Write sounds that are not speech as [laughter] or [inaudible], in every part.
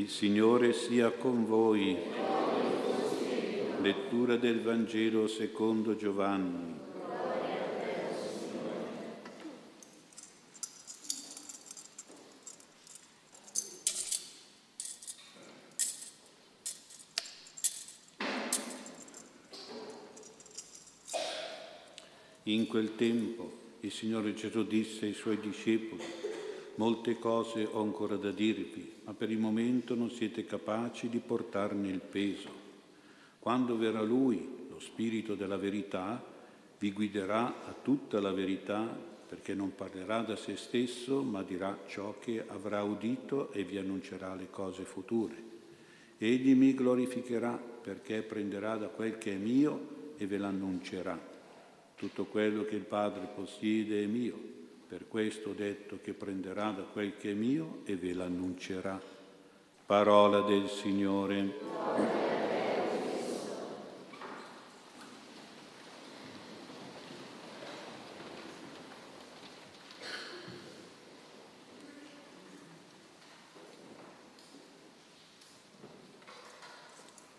Il Signore sia con voi. Lettura del Vangelo secondo Giovanni. In quel tempo il Signore Gesù disse ai suoi discepoli, molte cose ho ancora da dirvi, ma per il momento non siete capaci di portarne il peso. Quando verrà Lui, lo Spirito della verità, vi guiderà a tutta la verità perché non parlerà da se stesso, ma dirà ciò che avrà udito e vi annuncerà le cose future. Egli mi glorificherà perché prenderà da quel che è mio e ve l'annuncerà. Tutto quello che il Padre possiede è mio, per questo ho detto che prenderà da quel che è mio e ve l'annuncerà. Parola del Signore.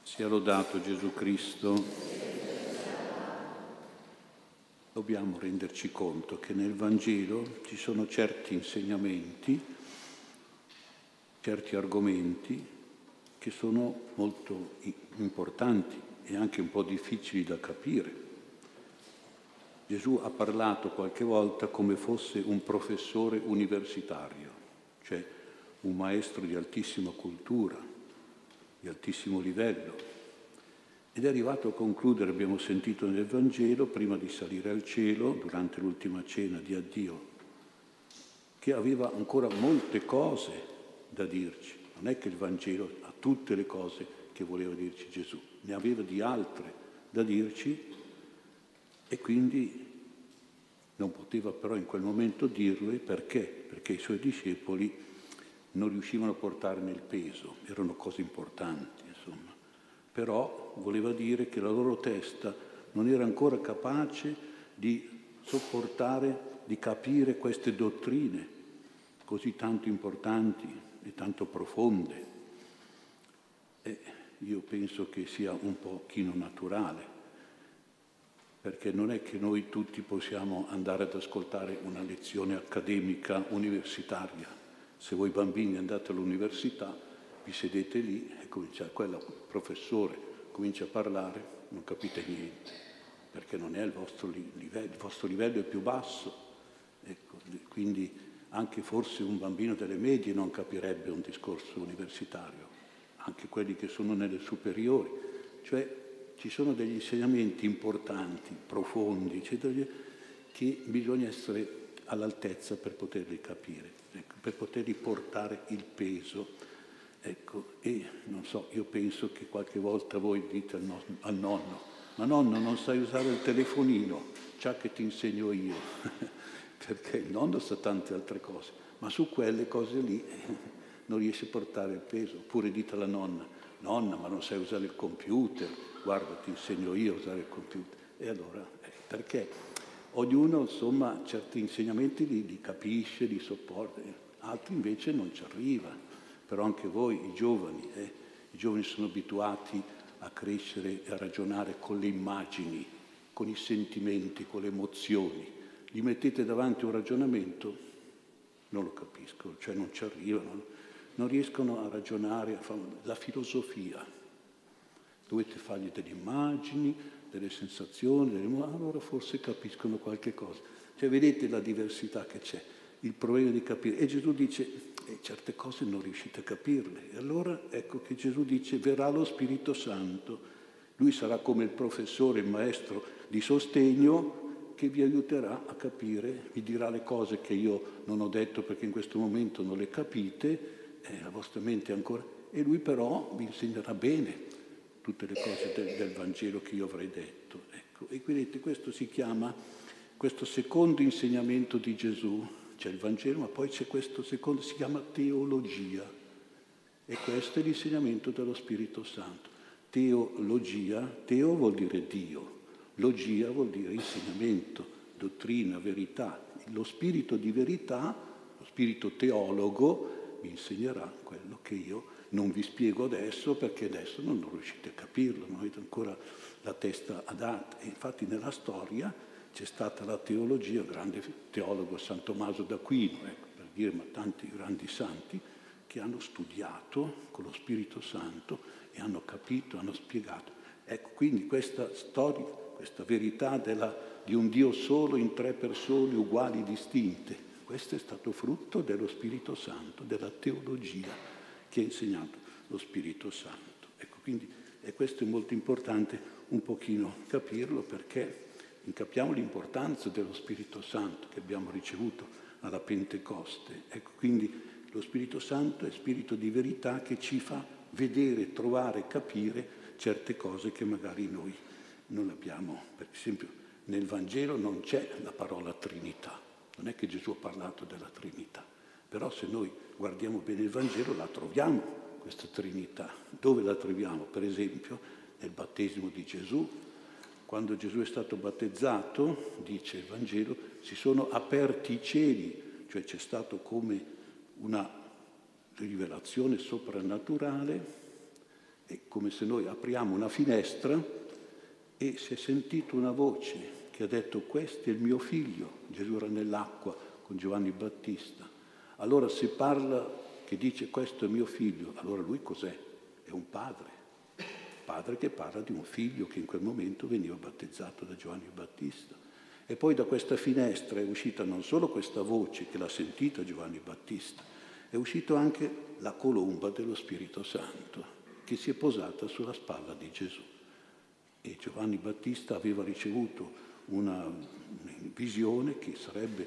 Sia lodato Gesù Cristo dobbiamo renderci conto che nel Vangelo ci sono certi insegnamenti, certi argomenti che sono molto importanti e anche un po' difficili da capire. Gesù ha parlato qualche volta come fosse un professore universitario, cioè un maestro di altissima cultura, di altissimo livello, ed è arrivato a concludere, abbiamo sentito nel Vangelo, prima di salire al cielo, durante l'ultima cena di addio, che aveva ancora molte cose da dirci. Non è che il Vangelo ha tutte le cose che voleva dirci Gesù, ne aveva di altre da dirci e quindi non poteva però in quel momento dirle perché? Perché i suoi discepoli non riuscivano a portarne il peso, erano cose importanti, insomma però voleva dire che la loro testa non era ancora capace di sopportare, di capire queste dottrine così tanto importanti e tanto profonde. E io penso che sia un pochino naturale, perché non è che noi tutti possiamo andare ad ascoltare una lezione accademica universitaria. Se voi bambini andate all'università, vi sedete lì e comincia, quella professore comincia a parlare, non capite niente, perché non è il vostro livello, il vostro livello è più basso. Ecco, quindi anche forse un bambino delle medie non capirebbe un discorso universitario, anche quelli che sono nelle superiori. Cioè ci sono degli insegnamenti importanti, profondi, eccetera, che bisogna essere all'altezza per poterli capire, ecco, per poterli portare il peso Ecco, e non so, io penso che qualche volta voi dite al, no, al nonno, ma nonno non sai usare il telefonino, ciò che ti insegno io, [laughs] perché il nonno sa tante altre cose, ma su quelle cose lì [laughs] non riesce a portare il peso. Oppure dite alla nonna, nonna ma non sai usare il computer, guarda ti insegno io a usare il computer. E allora, eh, perché ognuno insomma certi insegnamenti li, li capisce, li sopporta, altri invece non ci arriva però anche voi, i giovani, eh, i giovani sono abituati a crescere e a ragionare con le immagini, con i sentimenti, con le emozioni. Gli mettete davanti un ragionamento, non lo capiscono, cioè non ci arrivano, non riescono a ragionare, a fare la filosofia. Dovete fargli delle immagini, delle sensazioni, delle... allora forse capiscono qualche cosa. Cioè vedete la diversità che c'è, il problema di capire. E Gesù dice, e certe cose non riuscite a capirle. E allora ecco che Gesù dice verrà lo Spirito Santo, lui sarà come il professore, il maestro di sostegno che vi aiuterà a capire, vi dirà le cose che io non ho detto perché in questo momento non le capite, eh, la vostra mente ancora... E lui però vi insegnerà bene tutte le cose del, del Vangelo che io avrei detto. Ecco. E vedete, questo si chiama, questo secondo insegnamento di Gesù, c'è il Vangelo, ma poi c'è questo secondo, si chiama teologia. E questo è l'insegnamento dello Spirito Santo. Teologia, teo vuol dire Dio, logia vuol dire insegnamento, dottrina, verità. Lo spirito di verità, lo spirito teologo, mi insegnerà quello che io non vi spiego adesso perché adesso non riuscite a capirlo, non avete ancora la testa adatta. E infatti nella storia c'è stata la teologia, il grande teologo San Tommaso d'Aquino, ecco, per dire, ma tanti grandi santi, che hanno studiato con lo Spirito Santo e hanno capito, hanno spiegato. Ecco, quindi questa storia, questa verità della, di un Dio solo in tre persone uguali, distinte, questo è stato frutto dello Spirito Santo, della teologia che ha insegnato lo Spirito Santo. Ecco, quindi e questo è molto importante un pochino capirlo perché capiamo l'importanza dello Spirito Santo che abbiamo ricevuto alla Pentecoste. Ecco, quindi lo Spirito Santo è spirito di verità che ci fa vedere, trovare, capire certe cose che magari noi non abbiamo. Per esempio nel Vangelo non c'è la parola Trinità, non è che Gesù ha parlato della Trinità, però se noi guardiamo bene il Vangelo la troviamo, questa Trinità. Dove la troviamo? Per esempio nel battesimo di Gesù. Quando Gesù è stato battezzato, dice il Vangelo, si sono aperti i cieli, cioè c'è stato come una rivelazione soprannaturale, è come se noi apriamo una finestra e si è sentito una voce che ha detto questo è il mio figlio, Gesù era nell'acqua con Giovanni Battista. Allora se parla che dice questo è mio figlio, allora lui cos'è? È un padre, padre che parla di un figlio che in quel momento veniva battezzato da Giovanni Battista. E poi da questa finestra è uscita non solo questa voce che l'ha sentita Giovanni Battista, è uscita anche la colomba dello Spirito Santo che si è posata sulla spalla di Gesù. E Giovanni Battista aveva ricevuto una visione che sarebbe,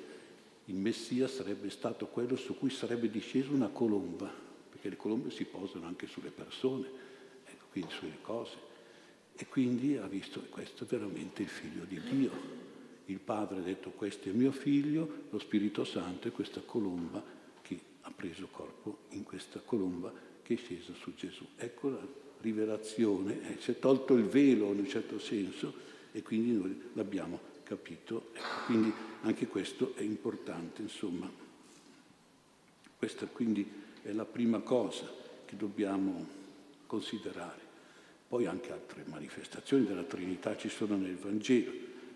il Messia sarebbe stato quello su cui sarebbe discesa una colomba, perché le colombe si posano anche sulle persone, quindi sulle cose. E quindi ha visto che questo è veramente il figlio di Dio. Il padre ha detto questo è mio figlio, lo Spirito Santo è questa colomba che ha preso corpo in questa colomba che è scesa su Gesù. Ecco la rivelazione, eh, si è tolto il velo in un certo senso e quindi noi l'abbiamo capito. Ecco, quindi anche questo è importante, insomma. Questa quindi è la prima cosa che dobbiamo considerare. Poi anche altre manifestazioni della Trinità ci sono nel Vangelo,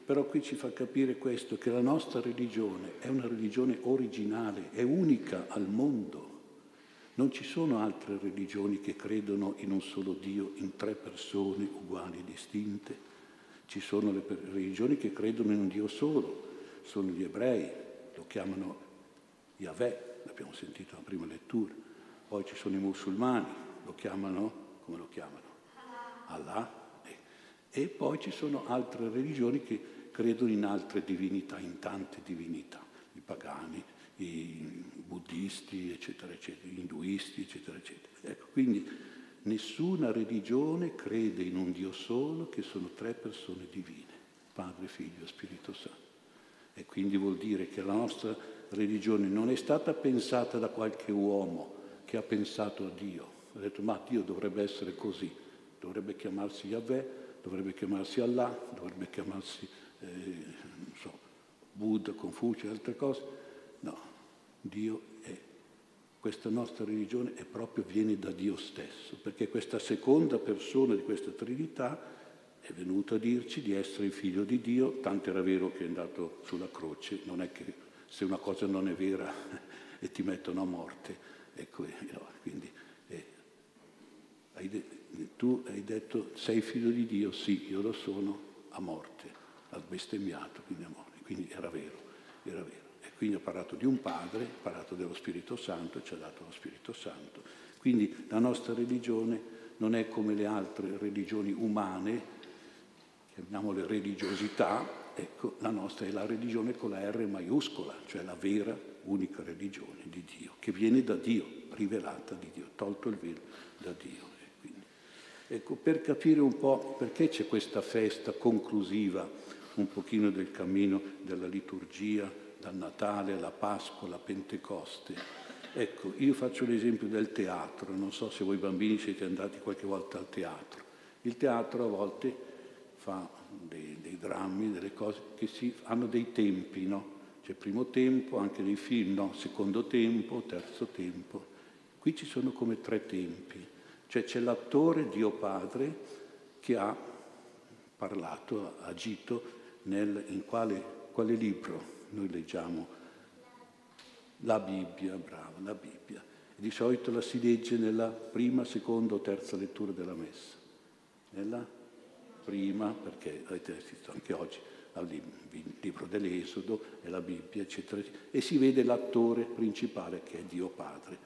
però qui ci fa capire questo, che la nostra religione è una religione originale, è unica al mondo. Non ci sono altre religioni che credono in un solo Dio, in tre persone uguali e distinte. Ci sono le religioni che credono in un Dio solo, sono gli ebrei, lo chiamano Yahweh, l'abbiamo sentito nella prima lettura. Poi ci sono i musulmani, lo chiamano, come lo chiamano? Allah. E poi ci sono altre religioni che credono in altre divinità, in tante divinità, i pagani, i buddisti, eccetera, eccetera, gli induisti, eccetera, eccetera. Ecco, quindi Nessuna religione crede in un Dio solo che sono tre persone divine, Padre, Figlio e Spirito Santo. E quindi vuol dire che la nostra religione non è stata pensata da qualche uomo che ha pensato a Dio. Ha detto ma Dio dovrebbe essere così, dovrebbe chiamarsi Yahweh, dovrebbe chiamarsi Allah, dovrebbe chiamarsi eh, so, Buddha, Confucio e altre cose. No, Dio è questa nostra religione è proprio, viene da Dio stesso, perché questa seconda persona di questa Trinità è venuta a dirci di essere il figlio di Dio, tanto era vero che è andato sulla croce, non è che se una cosa non è vera [laughs] e ti mettono a morte, ecco, no, quindi eh, hai de- tu hai detto sei figlio di Dio, sì, io lo sono, a morte, ha bestemmiato, quindi a morte, quindi era vero, era vero. Quindi ho parlato di un padre, ho parlato dello Spirito Santo e ci ha dato lo Spirito Santo. Quindi la nostra religione non è come le altre religioni umane, chiamiamole religiosità, ecco, la nostra è la religione con la R maiuscola, cioè la vera, unica religione di Dio, che viene da Dio, rivelata di Dio, tolto il velo da Dio. Ecco, per capire un po' perché c'è questa festa conclusiva un pochino del cammino della liturgia, dal Natale alla Pasqua, alla Pentecoste. Ecco, io faccio l'esempio del teatro, non so se voi bambini siete andati qualche volta al teatro. Il teatro a volte fa dei, dei drammi, delle cose che si, hanno dei tempi, no? C'è primo tempo, anche nei film, no? Secondo tempo, terzo tempo. Qui ci sono come tre tempi, cioè c'è l'attore Dio Padre che ha parlato, ha agito nel, in quale, quale libro noi leggiamo la Bibbia, brava, la Bibbia. Di solito la si legge nella prima, seconda o terza lettura della messa. Nella prima, perché avete visto anche oggi al libro dell'Esodo e la Bibbia, eccetera, eccetera, e si vede l'attore principale che è Dio Padre,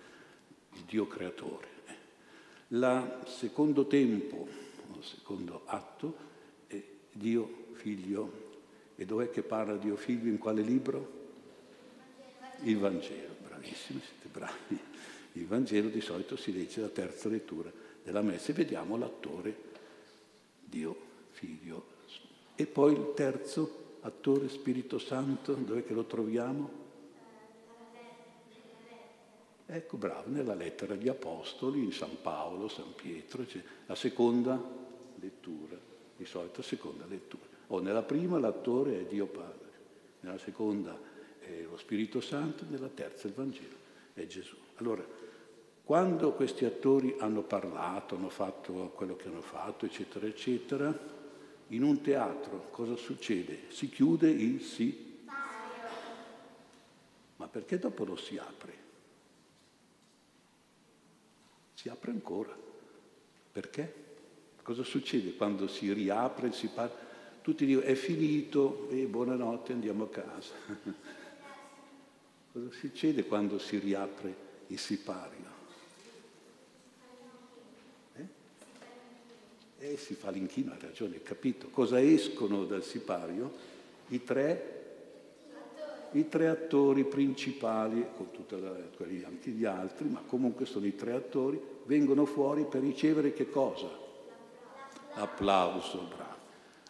il Dio creatore. Il secondo tempo, il secondo atto, è Dio Figlio. E dov'è che parla Dio Figlio? In quale libro? Il Vangelo, bravissimi, siete bravi. Il Vangelo di solito si legge la terza lettura della messa e vediamo l'attore Dio, Figlio. E poi il terzo attore Spirito Santo, dove che lo troviamo? Ecco, bravo, nella lettera agli Apostoli, in San Paolo, San Pietro, cioè, la seconda lettura, di solito seconda lettura. O nella prima l'attore è Dio Padre, nella seconda è lo Spirito Santo, nella terza il Vangelo è Gesù. Allora, quando questi attori hanno parlato, hanno fatto quello che hanno fatto, eccetera, eccetera, in un teatro cosa succede? Si chiude il sì. Ma perché dopo lo si apre? Si apre ancora. Perché? Cosa succede quando si riapre, si parla? Tutti dicono è finito e buonanotte andiamo a casa. [laughs] Cosa succede quando si riapre il sipario? Eh? Eh, si fa l'inchino, ha ragione, capito. Cosa escono dal sipario? I tre, i tre attori principali, con tutti anche gli altri, ma comunque sono i tre attori, vengono fuori per ricevere che cosa? Applauso, bravo.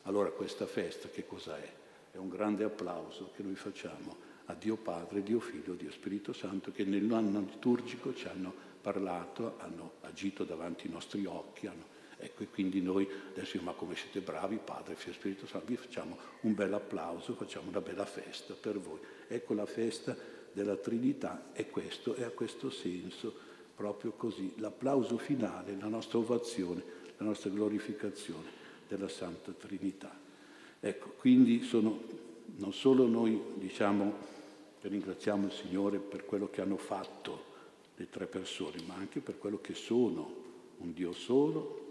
Allora questa festa che cosa è? È un grande applauso che noi facciamo a Dio Padre, Dio Figlio, Dio Spirito Santo, che nell'anno liturgico ci hanno parlato, hanno agito davanti ai nostri occhi. Hanno, ecco, e quindi noi adesso, ma come siete bravi, Padre, Figlio, Spirito Santo, vi facciamo un bel applauso, facciamo una bella festa per voi. Ecco la festa della Trinità è questo, è a questo senso, proprio così. L'applauso finale, la nostra ovazione, la nostra glorificazione della Santa Trinità. Ecco, quindi sono non solo noi diciamo ringraziamo il Signore per quello che hanno fatto le tre persone, ma anche per quello che sono, un Dio solo,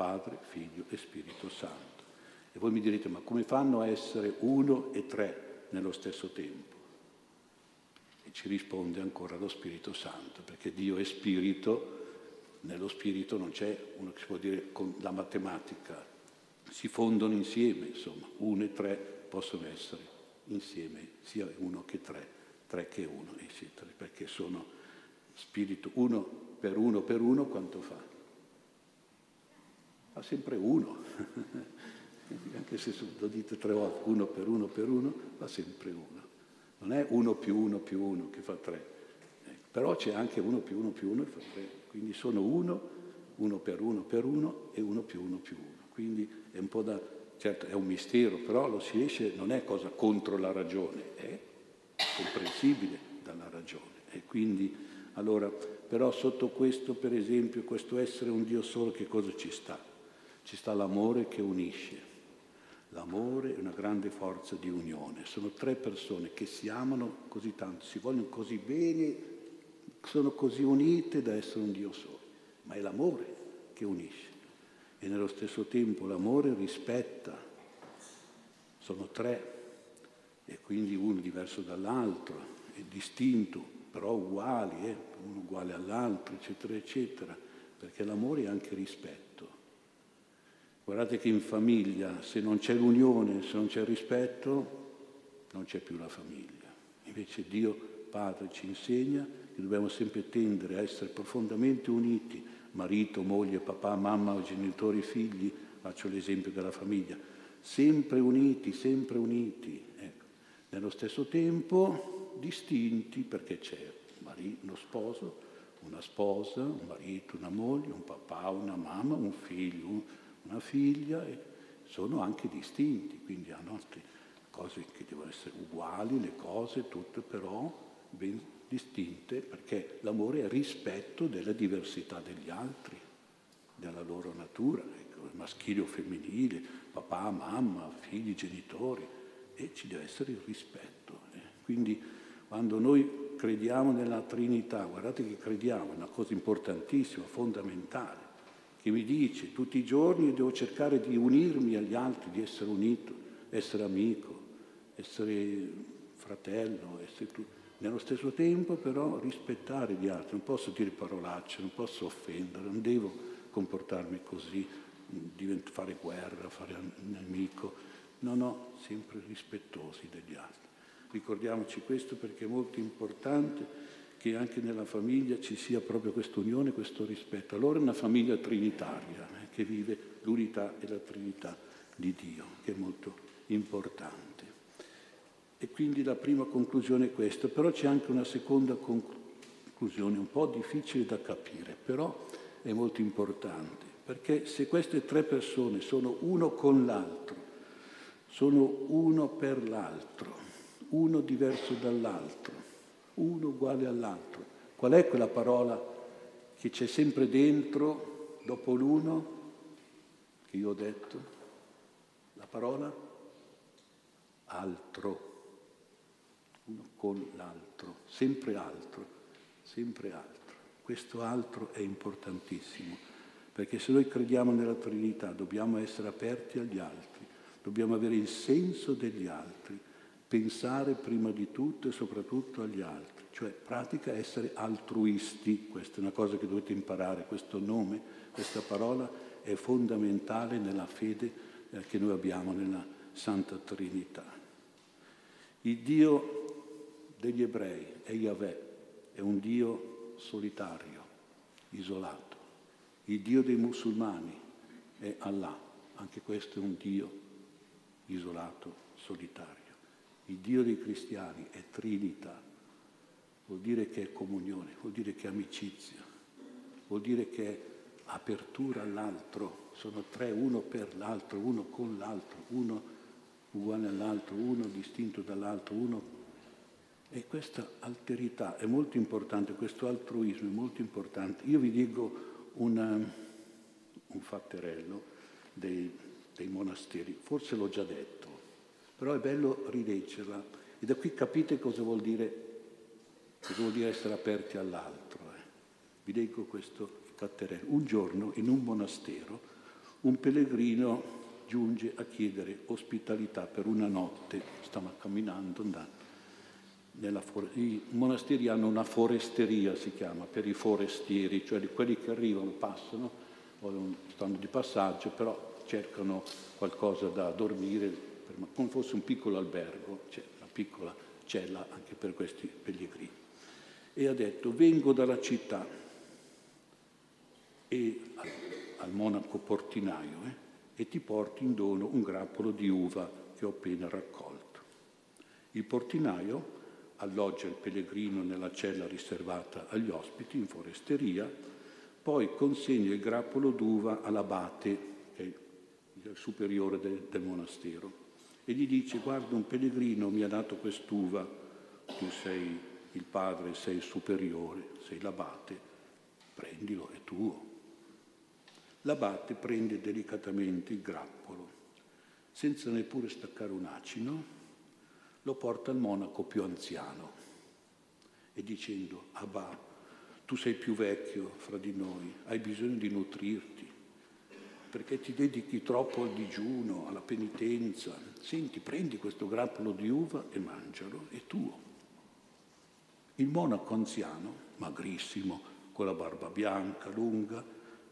Padre, Figlio e Spirito Santo. E voi mi direte, ma come fanno a essere uno e tre nello stesso tempo? E ci risponde ancora lo Spirito Santo, perché Dio è Spirito, nello Spirito non c'è uno che si può dire con la matematica, si fondono insieme, insomma, uno e tre possono essere insieme, sia uno che tre, tre che uno, eccetera, perché sono spirito uno per uno per uno quanto fa? Fa sempre uno, [laughs] anche se lo dite tre volte, uno per uno per uno, fa sempre uno. Non è uno più uno più uno che fa tre, eh, però c'è anche uno più uno più uno che fa tre, quindi sono uno, uno per uno per uno e uno più uno più uno. Quindi è un po' da Certo è un mistero, però lo si esce, non è cosa contro la ragione, è comprensibile dalla ragione. E quindi, allora, però sotto questo, per esempio, questo essere un Dio solo, che cosa ci sta? Ci sta l'amore che unisce. L'amore è una grande forza di unione. Sono tre persone che si amano così tanto, si vogliono così bene, sono così unite da essere un Dio solo. Ma è l'amore che unisce e nello stesso tempo l'amore rispetta. Sono tre e quindi uno diverso dall'altro, è distinto, però uguali, eh? uno uguale all'altro, eccetera, eccetera, perché l'amore è anche rispetto. Guardate che in famiglia, se non c'è l'unione, se non c'è il rispetto, non c'è più la famiglia. Invece Dio Padre ci insegna che dobbiamo sempre tendere a essere profondamente uniti marito, moglie, papà, mamma, genitori, figli, faccio l'esempio della famiglia, sempre uniti, sempre uniti, ecco. nello stesso tempo distinti perché c'è uno sposo, una sposa, un marito, una moglie, un papà, una mamma, un figlio, una figlia, e sono anche distinti, quindi hanno altre cose che devono essere uguali, le cose, tutte però ben distinte perché l'amore è rispetto della diversità degli altri, della loro natura, ecco, maschile o femminile, papà, mamma, figli, genitori, e ci deve essere il rispetto. Eh. Quindi quando noi crediamo nella Trinità, guardate che crediamo, è una cosa importantissima, fondamentale, che mi dice tutti i giorni devo cercare di unirmi agli altri, di essere unito, essere amico, essere fratello, essere tutto nello stesso tempo però rispettare gli altri, non posso dire parolacce, non posso offendere, non devo comportarmi così, fare guerra, fare nemico, no, no, sempre rispettosi degli altri. Ricordiamoci questo perché è molto importante che anche nella famiglia ci sia proprio questa unione, questo rispetto. Allora è una famiglia trinitaria eh, che vive l'unità e la Trinità di Dio, che è molto importante. E quindi la prima conclusione è questa, però c'è anche una seconda conclusione, un po' difficile da capire, però è molto importante, perché se queste tre persone sono uno con l'altro, sono uno per l'altro, uno diverso dall'altro, uno uguale all'altro, qual è quella parola che c'è sempre dentro dopo l'uno che io ho detto? La parola? Altro. Uno con l'altro, sempre altro, sempre altro. Questo altro è importantissimo, perché se noi crediamo nella Trinità dobbiamo essere aperti agli altri, dobbiamo avere il senso degli altri, pensare prima di tutto e soprattutto agli altri, cioè pratica essere altruisti, questa è una cosa che dovete imparare, questo nome, questa parola è fondamentale nella fede eh, che noi abbiamo nella Santa Trinità. Il Dio degli ebrei è Yahweh, è un Dio solitario, isolato. Il Dio dei musulmani è Allah, anche questo è un Dio isolato, solitario. Il Dio dei cristiani è Trinità, vuol dire che è comunione, vuol dire che è amicizia, vuol dire che è apertura all'altro, sono tre, uno per l'altro, uno con l'altro, uno uguale all'altro, uno distinto dall'altro, uno. E questa alterità è molto importante, questo altruismo è molto importante. Io vi dico una, un fatterello dei, dei, monasteri, forse l'ho già detto, però è bello rileggerla e da qui capite cosa vuol dire, cosa vuol dire essere aperti all'altro. Eh. Vi leggo questo fatterello. Un giorno in un monastero un pellegrino giunge a chiedere ospitalità per una notte, stava camminando, andando i monasteri hanno una foresteria, si chiama, per i forestieri, cioè quelli che arrivano, passano, stanno di passaggio, però cercano qualcosa da dormire, come fosse un piccolo albergo, c'è una piccola cella anche per questi pellegrini. E ha detto, vengo dalla città e al, al monaco portinaio eh, e ti porto in dono un grappolo di uva che ho appena raccolto. Il portinaio alloggia il pellegrino nella cella riservata agli ospiti in foresteria, poi consegna il grappolo d'uva all'abate, che è il superiore del, del monastero, e gli dice guarda un pellegrino mi ha dato quest'uva, tu sei il padre, sei il superiore, sei l'abate, prendilo, è tuo. L'abate prende delicatamente il grappolo, senza neppure staccare un acino, lo porta al monaco più anziano e dicendo, Abba, tu sei più vecchio fra di noi, hai bisogno di nutrirti, perché ti dedichi troppo al digiuno, alla penitenza. Senti, prendi questo grappolo di uva e mangialo, è tuo. Il monaco anziano, magrissimo, con la barba bianca, lunga,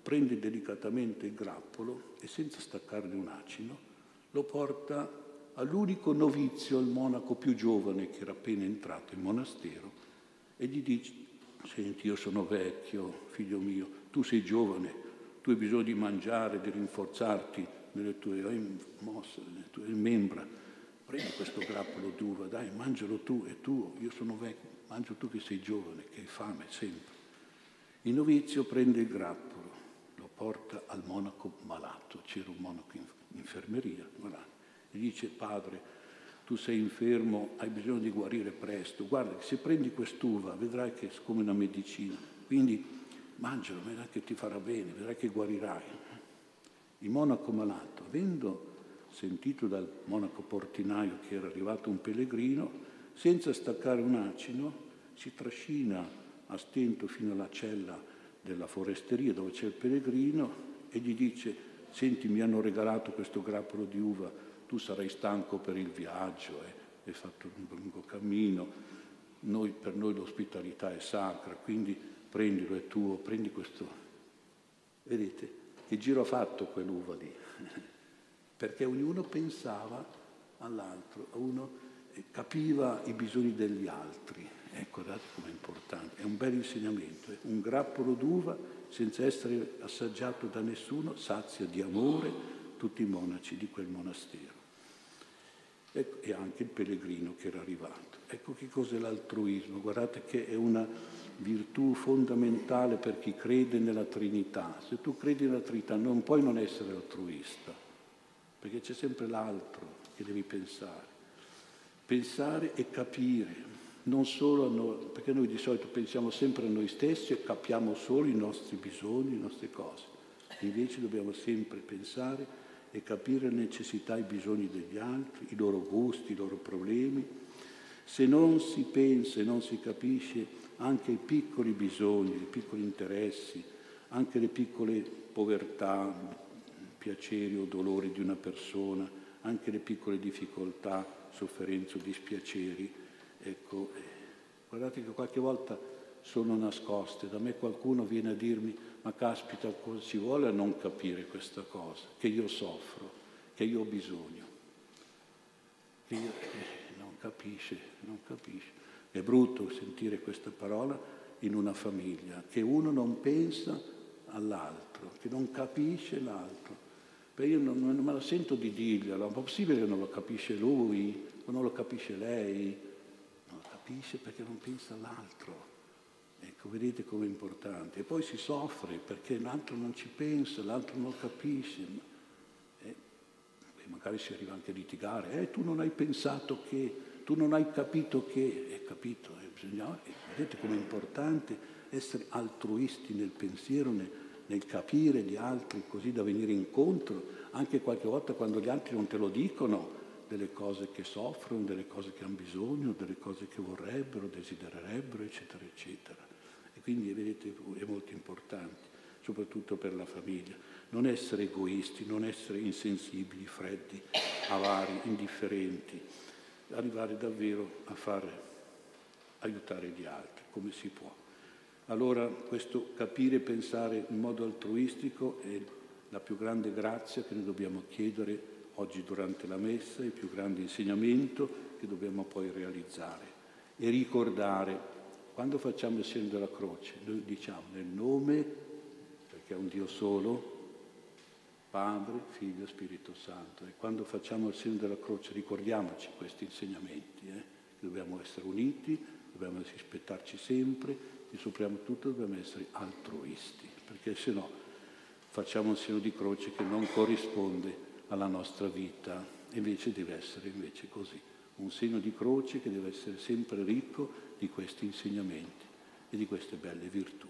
prende delicatamente il grappolo e senza staccarne un acino lo porta all'unico novizio, al monaco più giovane che era appena entrato in monastero, e gli dice, senti, io sono vecchio, figlio mio, tu sei giovane, tu hai bisogno di mangiare, di rinforzarti nelle tue mosse, nelle tue membra, prendi questo grappolo d'uva, dai, mangialo tu, è tuo, io sono vecchio, mangio tu che sei giovane, che hai fame sempre. Il novizio prende il grappolo, lo porta al monaco malato, c'era un monaco in infermeria, malato. E dice, padre, tu sei infermo, hai bisogno di guarire presto, guarda se prendi quest'uva vedrai che è come una medicina, quindi mangialo, vedrai che ti farà bene, vedrai che guarirai. Il monaco malato, avendo sentito dal monaco portinaio che era arrivato un pellegrino, senza staccare un acino, si trascina a stento fino alla cella della foresteria dove c'è il pellegrino e gli dice, senti mi hanno regalato questo grappolo di uva, tu sarai stanco per il viaggio, eh? hai fatto un lungo cammino, noi, per noi l'ospitalità è sacra, quindi prendilo, è tuo, prendi questo. Vedete, che giro ha fatto quell'uva lì? [laughs] Perché ognuno pensava all'altro, uno capiva i bisogni degli altri. Ecco, guardate com'è importante, è un bel insegnamento. Eh? Un grappolo d'uva senza essere assaggiato da nessuno sazia di amore tutti i monaci di quel monastero ecco, e anche il pellegrino che era arrivato. Ecco che cos'è l'altruismo, guardate che è una virtù fondamentale per chi crede nella Trinità. Se tu credi nella Trinità non puoi non essere altruista, perché c'è sempre l'altro che devi pensare. Pensare e capire, non solo a noi, perché noi di solito pensiamo sempre a noi stessi e capiamo solo i nostri bisogni, le nostre cose. Invece dobbiamo sempre pensare e capire le necessità e i bisogni degli altri, i loro gusti, i loro problemi. Se non si pensa e non si capisce anche i piccoli bisogni, i piccoli interessi, anche le piccole povertà, piaceri o dolori di una persona, anche le piccole difficoltà, sofferenze o dispiaceri, ecco, eh, guardate che qualche volta sono nascoste. Da me qualcuno viene a dirmi ma caspita cosa ci vuole a non capire questa cosa, che io soffro, che io ho bisogno. Io, eh, capisce, non capisce. È brutto sentire questa parola in una famiglia, che uno non pensa all'altro, che non capisce l'altro. Beh, io non, non, me la sento di dirglielo, è possibile che non lo capisce lui o non lo capisce lei? Non lo capisce perché non pensa all'altro. Ecco, vedete com'è importante. E poi si soffre perché l'altro non ci pensa, l'altro non capisce. E, e magari si arriva anche a litigare. Eh, tu non hai pensato che, tu non hai capito che, è capito, bisogna, vedete com'è importante essere altruisti nel pensiero, nel, nel capire gli altri, così da venire incontro, anche qualche volta quando gli altri non te lo dicono, delle cose che soffrono, delle cose che hanno bisogno, delle cose che vorrebbero, desidererebbero, eccetera, eccetera. E quindi vedete è molto importante, soprattutto per la famiglia. Non essere egoisti, non essere insensibili, freddi, avari, indifferenti, arrivare davvero a fare, aiutare gli altri come si può. Allora questo capire e pensare in modo altruistico è la più grande grazia che noi dobbiamo chiedere oggi durante la messa, il più grande insegnamento che dobbiamo poi realizzare e ricordare quando facciamo il segno della croce, noi diciamo nel nome, perché è un Dio solo, Padre, Figlio Spirito Santo. E quando facciamo il segno della croce ricordiamoci questi insegnamenti, eh? dobbiamo essere uniti, dobbiamo rispettarci sempre e soprattutto dobbiamo essere altruisti, perché se no facciamo un segno di croce che non corrisponde alla nostra vita, invece deve essere invece così, un segno di croce che deve essere sempre ricco di questi insegnamenti e di queste belle virtù.